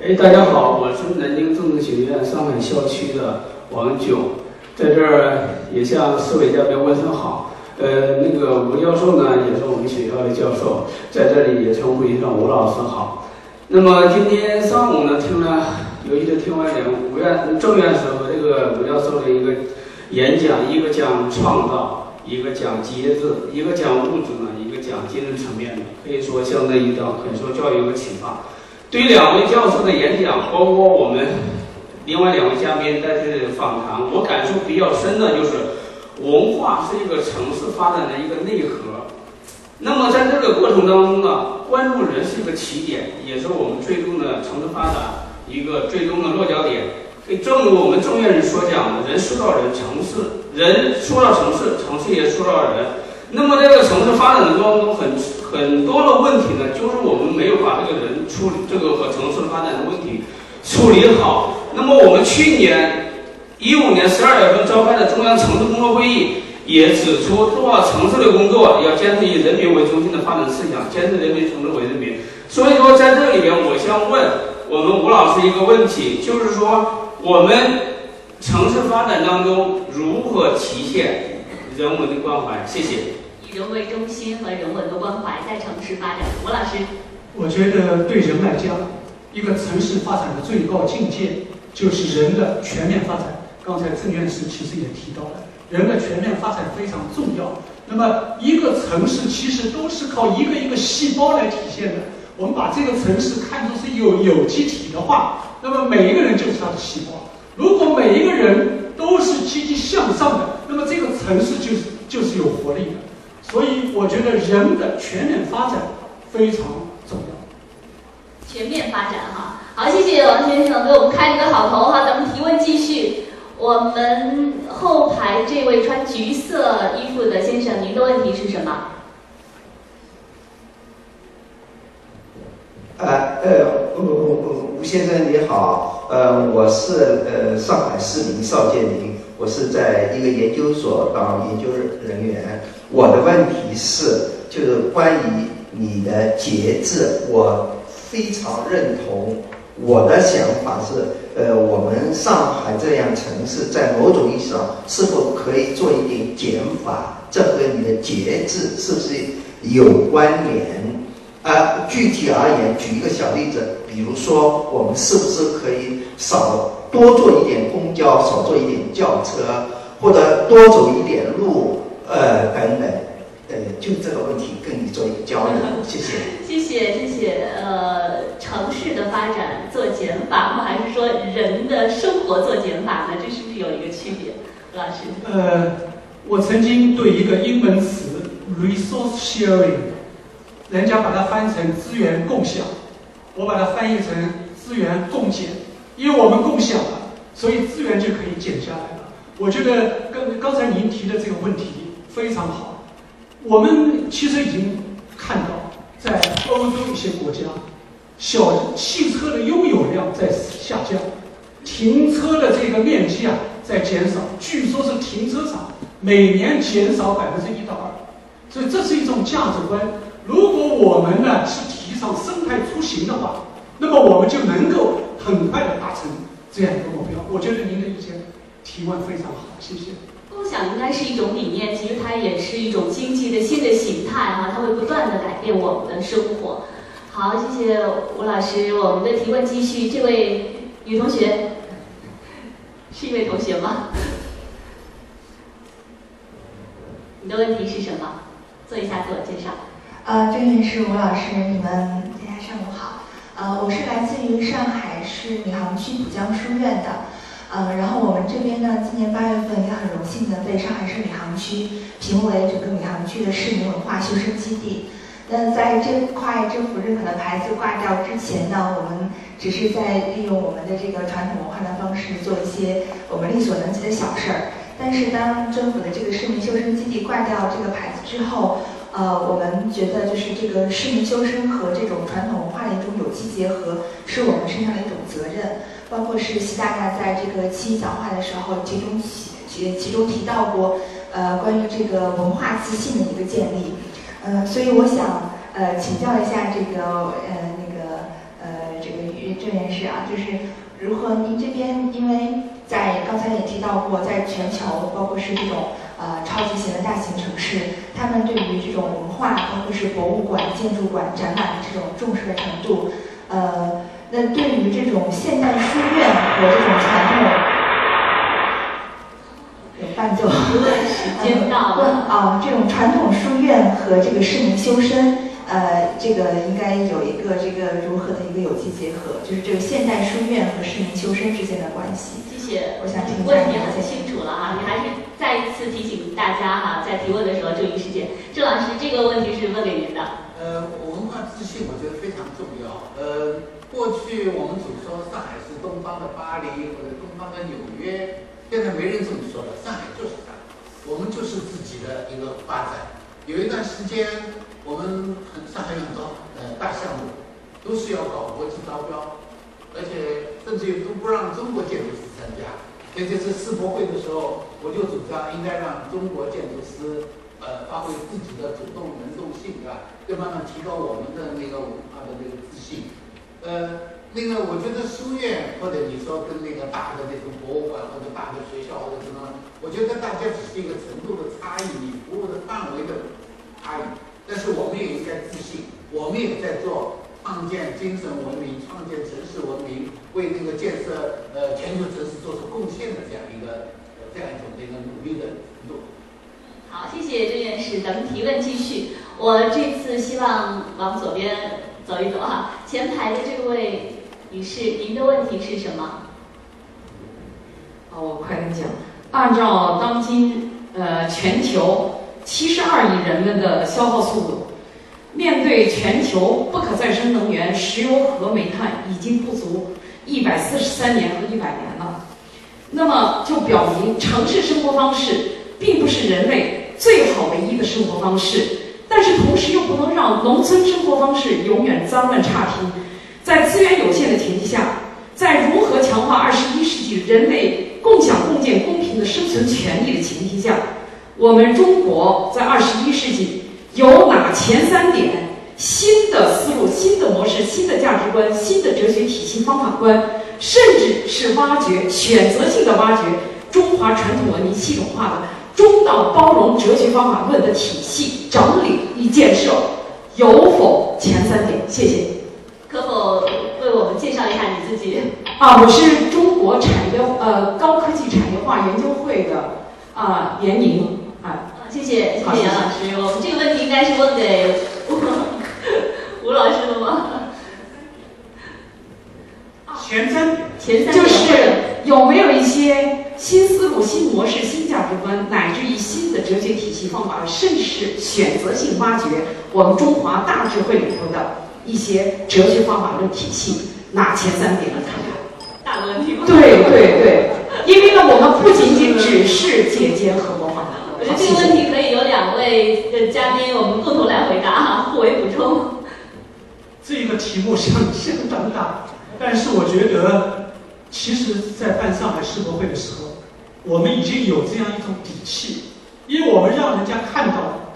哎，大家好，我是南京政治学院上海校区的王炯，在这儿也向四位嘉宾问声好。呃，那个吴教授呢，也是我们学校的教授，在这里也称呼一声吴老师好。那么今天上午呢，听了，尤其是听完两吴院郑院士和这个吴教授的一个演讲，一个讲创造，一个讲节制，一个讲物质呢，一个讲精神层面的，可以说相当于等，很受教育和启发。对于两位教授的演讲，包括我们另外两位嘉宾在这里访谈，我感受比较深的就是，文化是一个城市发展的一个内核。那么在这个过程当中呢，关注人是一个起点，也是我们最终的城市发展一个最终的落脚点。正如我们正院士所讲的，人塑造人，城市人塑造城市，城市也塑造人。那么在这个城市发展的当中，很很多的问题呢，就是我们没有把这个人处理这个和城市发展的问题处理好。那么我们去年一五年十二月份召开的中央城市工作会议也指出，做好城市的工作要坚持以人民为中心的发展思想，坚持人民城市为人民。所以说，在这里边，我想问我们吴老师一个问题，就是说我们城市发展当中如何体现人文的关怀？谢谢。人为中心和人文的关怀在城市发展，吴老师，我觉得对人来讲，一个城市发展的最高境界就是人的全面发展。刚才郑院士其实也提到了，人的全面发展非常重要。那么一个城市其实都是靠一个一个细胞来体现的。我们把这个城市看作是有有机体的话，那么每一个人就是他的细胞。如果每一个人都是积极向上的，那么这个城市就是就是有活力的。所以我觉得人的全面发展非常重要。全面发展哈，好，谢谢王先生给我们开了个好头哈，咱们提问继续。我们后排这位穿橘色衣服的先生，您的问题是什么？呃呃，吴吴吴先生你好，呃，我是呃上海市民邵建林，我是在一个研究所当研究人员。我的问题是，就是关于你的节制，我非常认同。我的想法是，呃，我们上海这样城市，在某种意义上，是否可以做一点减法？这和你的节制是不是有关联？啊，具体而言，举一个小例子，比如说，我们是不是可以少多坐一点公交，少坐一点轿车，或者多走一点路？呃，等等，呃，就这个问题跟你做一个交流，谢谢。谢谢谢谢。呃，城市的发展做减法吗？还是说人的生活做减法呢？这是不是有一个区别，何老师？呃，我曾经对一个英文词 resource sharing，人家把它翻成资源共享，我把它翻译成资源共减，因为我们共享了，所以资源就可以减下来了。我觉得刚刚才您提的这个问题。非常好，我们其实已经看到，在欧洲一些国家，小汽车的拥有量在下降，停车的这个面积啊在减少，据说是停车场每年减少百分之一到二，所以这是一种价值观。如果我们呢是提倡生态出行的话，那么我们就能够很快的达成这样一个目标。我觉得您的意见提问非常好，谢谢。共享应该是一种理念，其实它也是一种经济的新的形态哈，它会不断的改变我们的生活。好，谢谢吴老师，我们的提问继续。这位女同学，是一位同学吗？你的问题是什么？做一下自我介绍。呃，这位是吴老师，你们。呃，我是来自于上海市闵行区浦江书院的。呃，然后我们这边呢，今年八月份也很荣幸的被上海市闵行区评为整个闵行区的市民文化修身基地。那在这块政府认可的牌子挂掉之前呢，我们只是在利用我们的这个传统文化的方式做一些我们力所能及的小事儿。但是当政府的这个市民修身基地挂掉这个牌子之后，呃，我们觉得就是这个市民修身和这种传统文化的一种有机结合，是我们身上的一种责任。包括是习大大在这个七一讲话的时候，其中其其中提到过，呃，关于这个文化自信的一个建立，呃，所以我想呃请教一下这个呃那个呃这个于郑院士啊，就是如何您这边，因为在刚才也提到过，在全球，包括是这种呃超级型的大型城市，他们对于这种文化，包括是博物馆、建筑馆、展览的这种重视的程度，呃，那对于这种现代书院和这种传统。有伴奏，时间到了啊！这种传统书院和这个市民修身，呃，这个应该有一个这个如何的一个有机结合，就是这个现代书院和市民修身之间的关系。谢谢，我想听问题很清楚了哈，你还是再一次提醒大家哈，在提问的时候注意时间。郑老师，这个问题是问给您的。呃，文化自信我觉得非常重要。呃，过去我们总说上海是东方的巴黎或者东方的纽约。现在没人这么说了，上海就是上海，我们就是自己的一个发展。有一段时间，我们很上海很多呃大项目都是要搞国际招标，而且甚至于都不让中国建筑师参加。在这次世博会的时候，我就主张应该让中国建筑师呃发挥自己的主动能动性，对吧？要慢慢提高我们的那个文化的那个自信，呃。那个，我觉得书院或者你说跟那个大的那种博物馆或者大的学校或者什么，我觉得大家只是一个程度的差异，你服务的范围的差异。但是我们也应该自信，我们也在做创建精神文明、创建城市文明，为这个建设呃全球城市做出贡献的这样一个呃这样一种这个努力的程度。好，谢谢郑院士，咱们提问继续。我这次希望往左边走一走哈，前排的这位。女士，您的问题是什么？好，我快点讲。按照当今呃全球七十二亿人们的消耗速度，面对全球不可再生能源石油和煤炭已经不足一百四十三年和一百年了，那么就表明城市生活方式并不是人类最好唯一的生活方式，但是同时又不能让农村生活方式永远脏乱差评。在资源有限的前提下，在如何强化二十一世纪人类共享共建公平的生存权利的前提下，我们中国在二十一世纪有哪前三点新的思路、新的模式、新的价值观、新的哲学体系、方法观，甚至是挖掘选择性的挖掘中华传统文明系统化的中道包容哲学方法论的体系整理与建设，有否前三点？谢谢。可否为我们介绍一下你自己？啊，我是中国产业呃高科技产业化研究会的啊严宁啊。谢谢谢谢杨老师，我们这个问题应该是问给吴老师的吗？前三前三就是有没有一些新思路、新模式、新价值观，乃至于新的哲学体系方法，甚至是选择性挖掘我们中华大智慧里头的。一些哲学方法论体系，拿前三点来看看？大问题。对对对，因为呢，我们不仅仅只是借鉴和模仿。我觉得这个问题可以由两位的嘉宾我们共同来回答哈，互为补充。这个题目相相当大，但是我觉得，其实，在办上海世博会的时候，我们已经有这样一种底气，因为我们让人家看到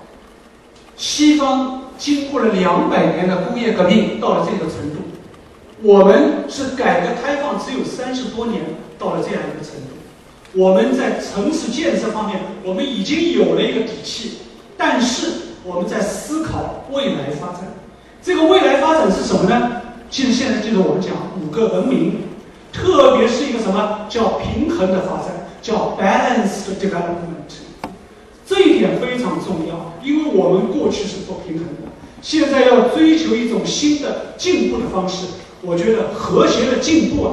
西方。经过了两百年的工业革命，到了这个程度，我们是改革开放只有三十多年，到了这样一个程度。我们在城市建设方面，我们已经有了一个底气，但是我们在思考未来发展。这个未来发展是什么呢？其实现在就是我们讲五个文明，特别是一个什么叫平衡的发展，叫 balanced development。这一点非常重要，因为我们过去是不平衡的。现在要追求一种新的进步的方式，我觉得和谐的进步啊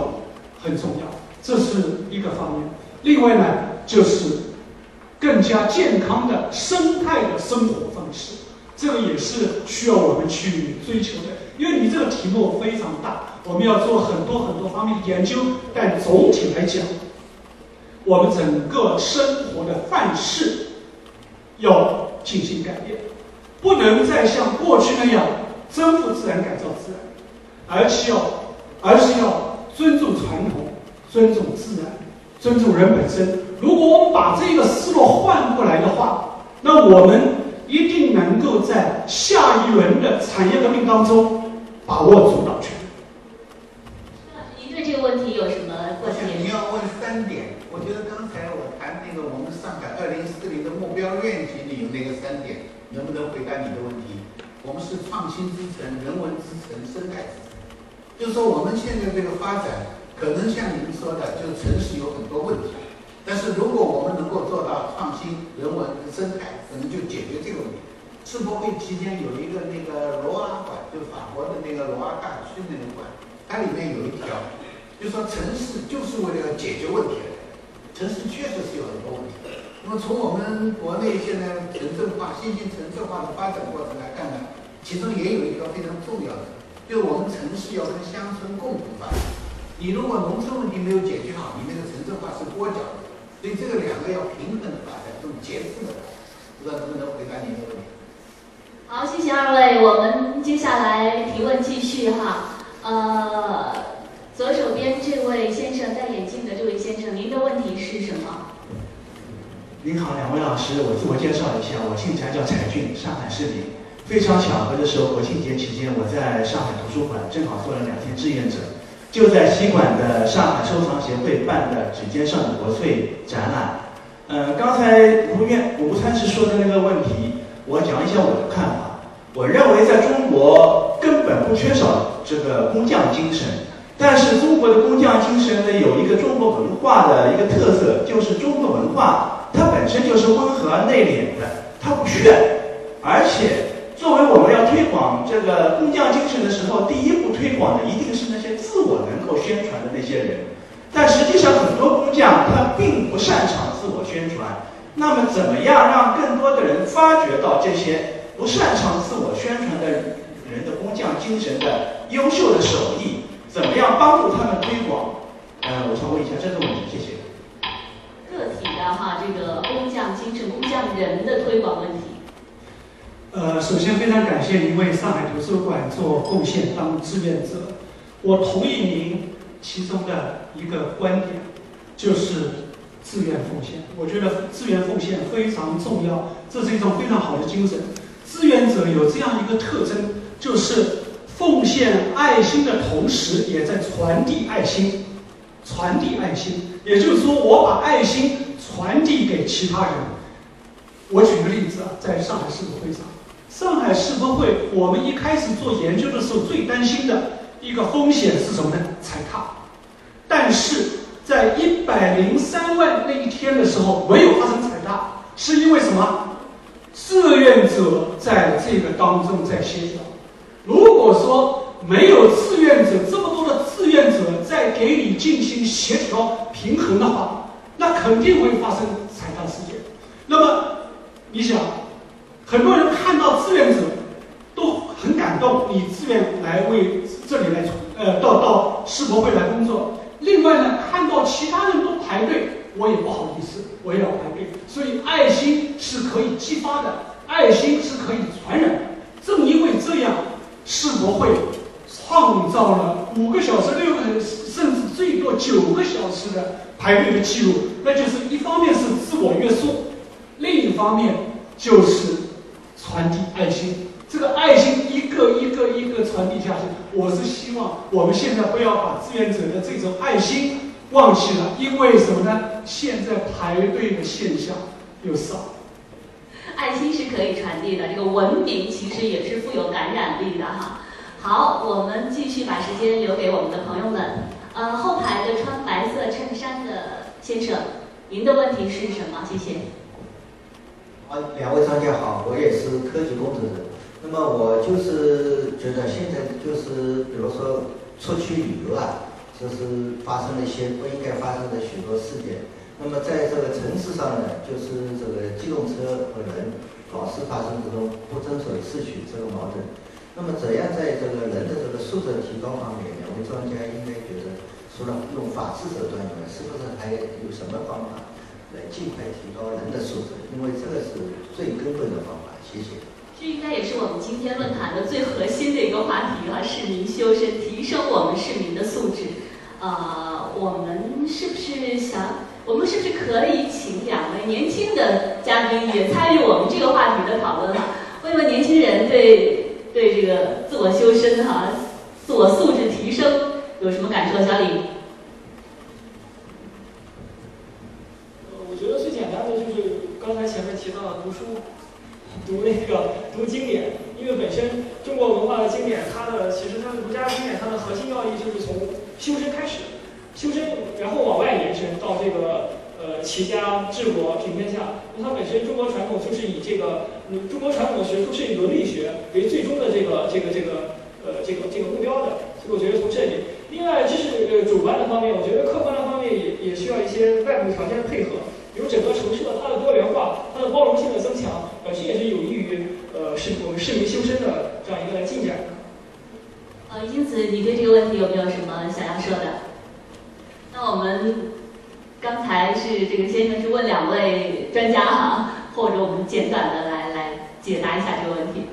很重要，这是一个方面。另外呢，就是更加健康的生态的生活方式，这个也是需要我们去追求的。因为你这个题目非常大，我们要做很多很多方面的研究，但总体来讲，我们整个生活的范式要进行改变。不能再像过去那样征服自然、改造自然，而是要，而是要尊重传统、尊重自然、尊重人本身。如果我们把这个思路换过来的话，那我们一定能够在下一轮的产业革命当中把握主导权。您对这个问题有什么观点？你要问三点，我觉得刚才我谈那个我们上海二零四零的目标愿景里有那个三点，能不能回答你的问题？我们是创新之城、人文之城、生态之城。就是说我们现在这个发展，可能像您说的，就是城市有很多问题，但是如果我们能够做到创新、人文、生态，可能就解决这个问题。世博会期间有一个那个罗阿馆，就法国的那个罗阿大区那个馆，它里面有一条。就说城市就是为了要解决问题的，城市确实是有很多问题。那么从我们国内现在城镇化、新型城镇化的发展过程来看呢，其中也有一个非常重要的，就是我们城市要跟乡村共同发展。你如果农村问题没有解决好，你那个城镇化是跛脚的。所以这个两个要平衡的发展，这种结合的，不知道能不能回答您的问题。好，谢谢二位。我们接下来提问继续哈，呃。左手边这位先生戴眼镜的这位先生，您的问题是什么？您好，两位老师，我自我介绍一下，我姓柴，叫柴俊，上海市民。非常巧合的时候，国庆节期间，我在上海图书馆正好做了两天志愿者，就在西馆的上海收藏协会办的指尖上的国粹展览。嗯，刚才吴院吴参事说的那个问题，我讲一下我的看法。我认为在中国根本不缺少这个工匠精神。但是中国的工匠精神呢，有一个中国文化的一个特色，就是中国文化它本身就是温和内敛的，它不炫。而且作为我们要推广这个工匠精神的时候，第一步推广的一定是那些自我能够宣传的那些人。但实际上很多工匠他并不擅长自我宣传。那么怎么样让更多的人发掘到这些不擅长自我宣传的人的工匠精神的优秀的手艺？怎么样帮助他们推广？呃，我想问一下这个问题，谢谢。个体的哈，这个工匠精神、工匠人的推广问题。呃，首先非常感谢您为上海图书馆做贡献，当志愿者。我同意您其中的一个观点，就是自愿奉献。我觉得自愿奉献非常重要，这是一种非常好的精神。志愿者有这样一个特征，就是。奉献爱心的同时，也在传递爱心，传递爱心。也就是说，我把爱心传递给其他人。我举个例子啊，在上海世博会上，上海世博会，我们一开始做研究的时候，最担心的一个风险是什么呢？踩踏。但是在一百零三万那一天的时候，没有发生踩踏，是因为什么？志愿者在这个当中在协调。如果说没有志愿者这么多的志愿者在给你进行协调平衡的话，那肯定会发生踩踏事件。那么你想，很多人看到志愿者都很感动，你自愿来为这里来呃到到世博会来工作。另外呢，看到其他人都排队，我也不好意思，我也要排队。所以爱心是可以激发的，爱心是可以传染的。正因为这样。世博会创造了五个小时、六个人，甚至最多九个小时的排队的记录。那就是一方面是自我约束，另一方面就是传递爱心。这个爱心一个一个一个传递下去。我是希望我们现在不要把志愿者的这种爱心忘记了，因为什么呢？现在排队的现象又少。爱心是可以传递的，这个文明其实也是富有感染力的哈。好，我们继续把时间留给我们的朋友们。呃，后排的穿白色衬衫的先生，您的问题是什么？谢谢。啊，两位专家好，我也是科技工程人。那么我就是觉得现在就是，比如说出去旅游啊，就是发生了一些不应该发生的许多事件。那么在这个城市上呢，就是这个机动车和人老是发生这种不遵守秩序这个矛盾。那么怎样在这个人的这个素质提高方面，两位专家应该觉得，除了用法治手段以外，是不是还有什么方法来尽快提高人的素质？因为这个是最根本的方法。谢谢。这应该也是我们今天论坛的最核心的一个话题哈市民修身提升我们市民的素质。呃我们是不是想我们是不是可以请两位年轻的嘉宾也参与我们这个话题的讨论哈问问年轻人对对这个自我修身哈自我素质提升有什么感受小李？我觉得最简单的就是刚才前面提到的读书读那个读经典，因为本身中国文化的经典，它的其实它的儒家经典，它的核心要义就是从修身开始，修身然后往外延伸到这个呃齐家治国平天下。那它本身中国传统就是以这个中国传统的学术是以伦理学为最终的这个这个这个呃这个这个目标的，所以我觉得从这里。另外，就是呃主观的方面，我觉得客观的方面也也需要一些外部条件的配合，比如整个城市的它的多元化、它的包容性的增强，本身也是有。益于呃市我们市民修身的这样一个进展。呃，因此你对这个问题有没有什么想要说的？那我们刚才是这个先生是问两位专家哈，或者我们简短的来来解答一下这个问题。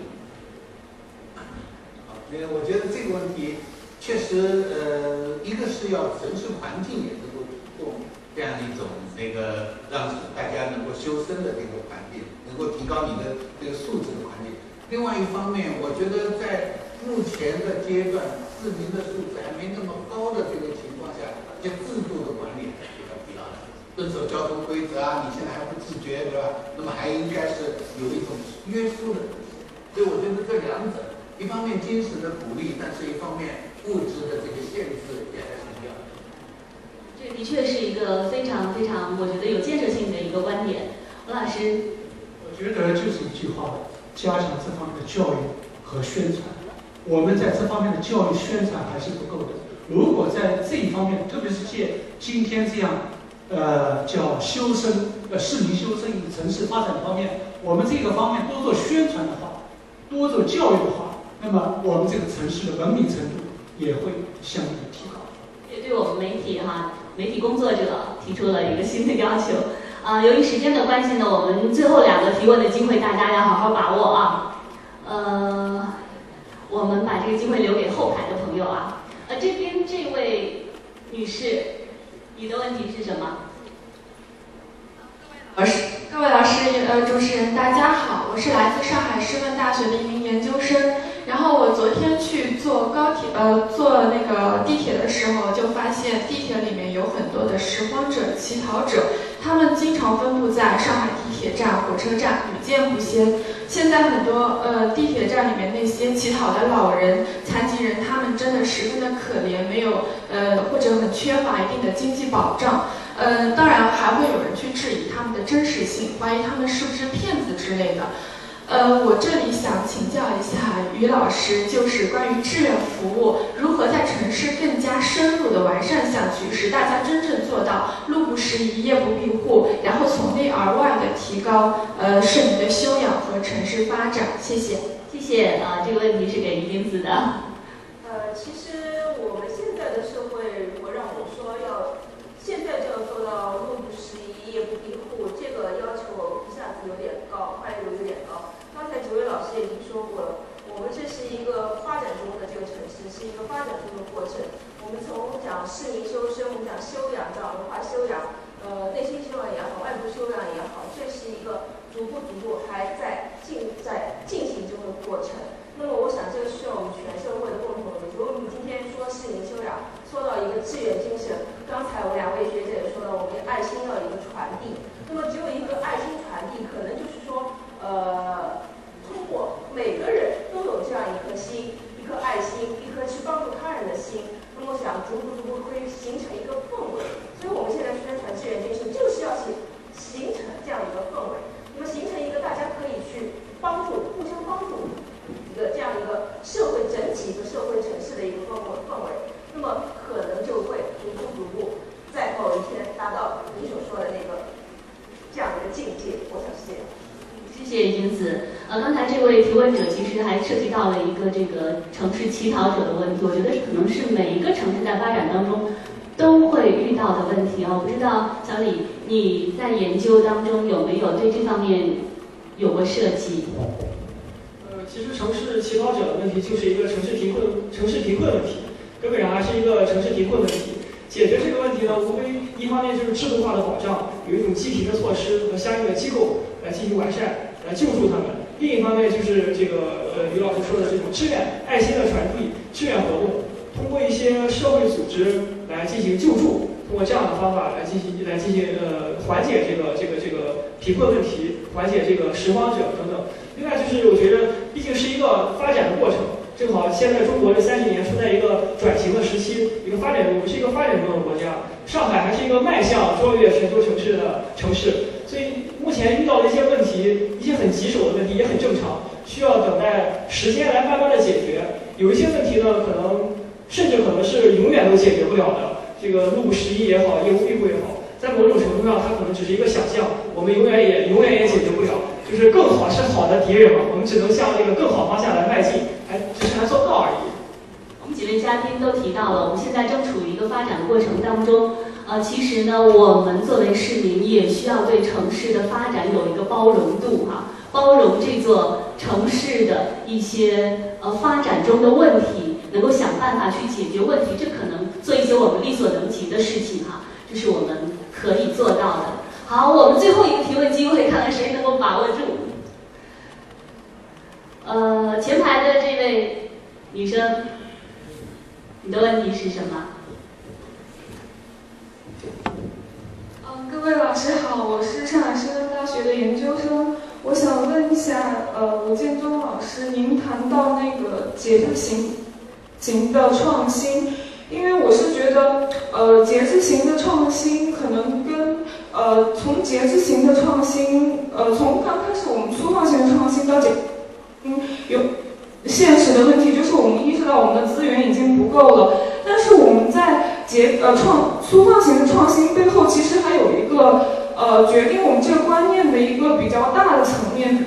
那个我觉得这个问题确实，呃，一个是要城市环境也能够提供这样一种那个让大家能够修身的这个环境，能够提高你的这个素质的环境。另外一方面，我觉得在目前的阶段，市民的素质还没那么高的这个情况下，一些制度的管理还是比较必要的。遵守交通规则啊，你现在还不自觉，对吧？那么还应该是有一种约束的。所以我觉得这两者，一方面精神的鼓励，但是一方面物质的这个限制也还是必要的。这的确是一个非常非常，我觉得有建设性的一个观点。吴老师，我觉得就是一句话，加强这方面的教育和宣传。我们在这方面的教育宣传还是不够的。如果在这一方面，特别是借今天这样，呃，叫修身，呃，市民修身与城市发展方面，我们这个方面多做宣传的话，多做教育的话，那么我们这个城市的文明程度也会相应的提高。也对我们媒体哈，媒体工作者提出了一个新的要求。啊，由于时间的关系呢，我们最后两个提问的机会，大家要好好把握啊。呃。我们把这个机会留给后排的朋友啊。呃，这边这位女士，你的问题是什么？老师，各位老师，呃，主持人，大家好，我是来自上海师范大学的一名研究生。昨天去坐高铁，呃，坐那个地铁的时候，就发现地铁里面有很多的拾荒者、乞讨者，他们经常分布在上海地铁站、火车站，屡见不鲜。现在很多呃地铁站里面那些乞讨的老人、残疾人，他们真的十分的可怜，没有呃或者很缺乏一定的经济保障。呃，当然还会有人去质疑他们的真实性，怀疑他们是不是骗子之类的。呃，我这里想请教一下于老师，就是关于志愿服务如何在城市更加深入的完善下去，使大家真正做到路不拾遗，夜不闭户，然后从内而外的提高呃市民的修养和城市发展。谢谢，谢谢啊，这个问题是给于丁子的。呃，其实我们现在的社会，如果让我说要现在就要做到路不拾遗，夜不闭户，这个要求一下子有点高，跨度有点高。说过了，我们这是一个发展中的这个城市，是一个发展中的过程。我们从讲市民修身，我们讲修养，讲文化修养，呃，内心修养也好，外部修养也好，这是一个逐步逐步还在进在进行中的过程。那么，我想这个需要我们全社会的共同努力。如果我们今天说市民修养，说到一个志愿精神，刚才我两位学姐也说了，我们爱心要一个传递。那么，只有一个爱心传递，可能就是说。呃，通过每个人都有这样一颗心，一颗爱心，一颗去帮助他人的心，那么想逐步逐步会形成一个氛围。所以我们现在宣传志愿精神，就是要形形成这样一个氛围，那么形成一个大家可以去帮助、互相帮助一个这样一个社会整体一个社会城市的一个氛围氛围，那么可能就会逐步逐步在某一天达到你所说的那个这样一个境界。我想是这样。谢谢金子。呃，刚才这位提问者其实还涉及到了一个这个城的问题，我觉得是可能是每一个城市在发展当中都会遇到的问题啊。我不知道小李你在研究当中有没有对这方面有过设计？呃，其实城市乞讨者的问题就是一个城市贫困城市贫困问题，根本上还是一个城市贫困问题。解决这个问题呢，无非一方面就是制度化的保障，有一种积极的措施和相应的机构来进行完善。来救助他们。另一方面就是这个呃，于老师说的这种志愿爱心的传递、志愿活动，通过一些社会组织来进行救助，通过这样的方法来进行来进行呃缓解这个这个这个贫困问题，缓解这个拾荒者等等。另外就是我觉得，毕竟是一个发展的过程，正好现在中国这三十年处在一个转型的时期，一个发展中，是一个发展中的国家。上海还是一个迈向卓越全球城市的城市，所以目前遇到的一些问题，一些很棘手的问题也很正常，需要等待时间来慢慢的解决。有一些问题呢，可能甚至可能是永远都解决不了的。这个路十一也好，业务庇护也好，在某种程度上，它可能只是一个想象，我们永远也永远也解决不了。就是更好是好的敌人嘛，我们只能向这个更好方向来迈进，还只是还做不到而已。我们几位嘉宾都提到了，我们现在正处于一个发展的过程当中。呃，其实呢，我们作为市民也需要对城市的发展有一个包容度哈，包容这座城市的一些呃发展中的问题，能够想办法去解决问题。这可能做一些我们力所能及的事情哈，这是我们可以做到的。好，我们最后一个提问机会，看看谁能够把握住。呃，前排的这位女生，你的问题是什么？嗯，各位老师好，我是上海师范大学的研究生。我想问一下，呃，吴建中老师，您谈到那个节制型型的创新，因为我是觉得，呃，节制型的创新可能跟呃从节制型的创新，呃，从刚开始我们粗放型的创新到节，嗯，有现实的问题，就是我们意识到我们的资源已经不够了。但是我们在节呃创粗放型的创新背后，其实还有一个呃决定我们这个观念的一个比较大的层面，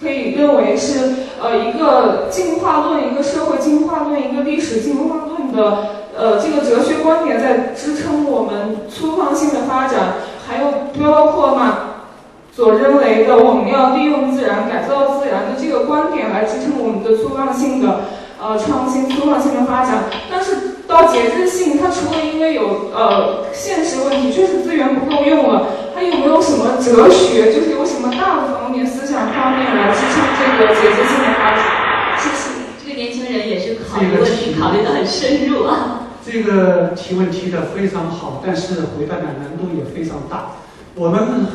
可以认为是呃一个进化论、一个社会进化论、一个历史进化论的呃这个哲学观点在支撑我们粗放性的发展，还有包括马所认为的我们要利用自然、改造自然的这个观点来支撑我们的粗放性的呃创新、粗放性的发展，但是。到节制性，它除了因为有呃现实问题，确实资源不够用了，它有没有什么哲学，就是有什么大的方面、思想方面来支撑这个节制性的发展？谢谢。这个年轻人也是考虑问题考虑的很深入啊。这个提问提的非常好，但是回答的难度也非常大。我们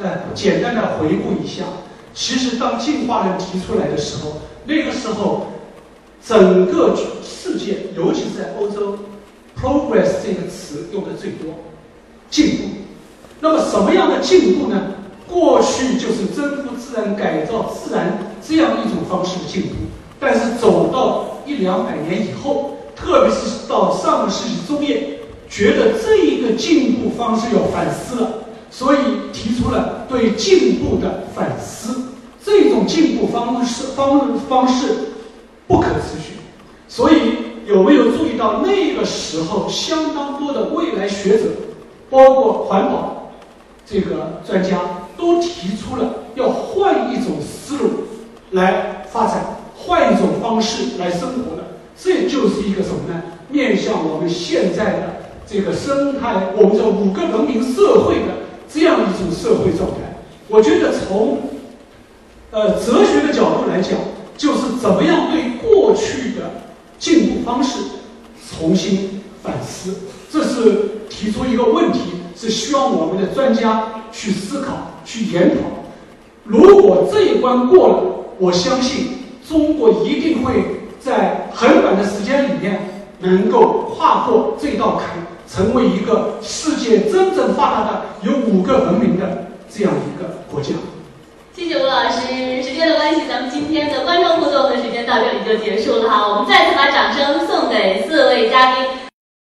呃简单的回顾一下，其实当进化论提出来的时候，那个时候。整个世界，尤其是在欧洲，“progress” 这个词用的最多，进步。那么什么样的进步呢？过去就是征服自然、改造自然这样一种方式的进步，但是走到一两百年以后，特别是到上个世纪中叶，觉得这一个进步方式要反思了，所以提出了对进步的反思。这种进步方式方方式。不可持续，所以有没有注意到那个时候相当多的未来学者，包括环保这个专家，都提出了要换一种思路来发展，换一种方式来生活的。这就是一个什么呢？面向我们现在的这个生态，我们的五个文明社会的这样一种社会状态。我觉得从呃哲学的角度来讲。就是怎么样对过去的进步方式重新反思，这是提出一个问题，是需要我们的专家去思考、去研讨。如果这一关过了，我相信中国一定会在很短的时间里面能够跨过这道坎，成为一个世界真正发达的有五个文明的这样一个国家。谢谢吴老师，时间的关系，咱们今天的观众互动的时间到这里就结束了哈。我们再次把掌声送给四位嘉宾。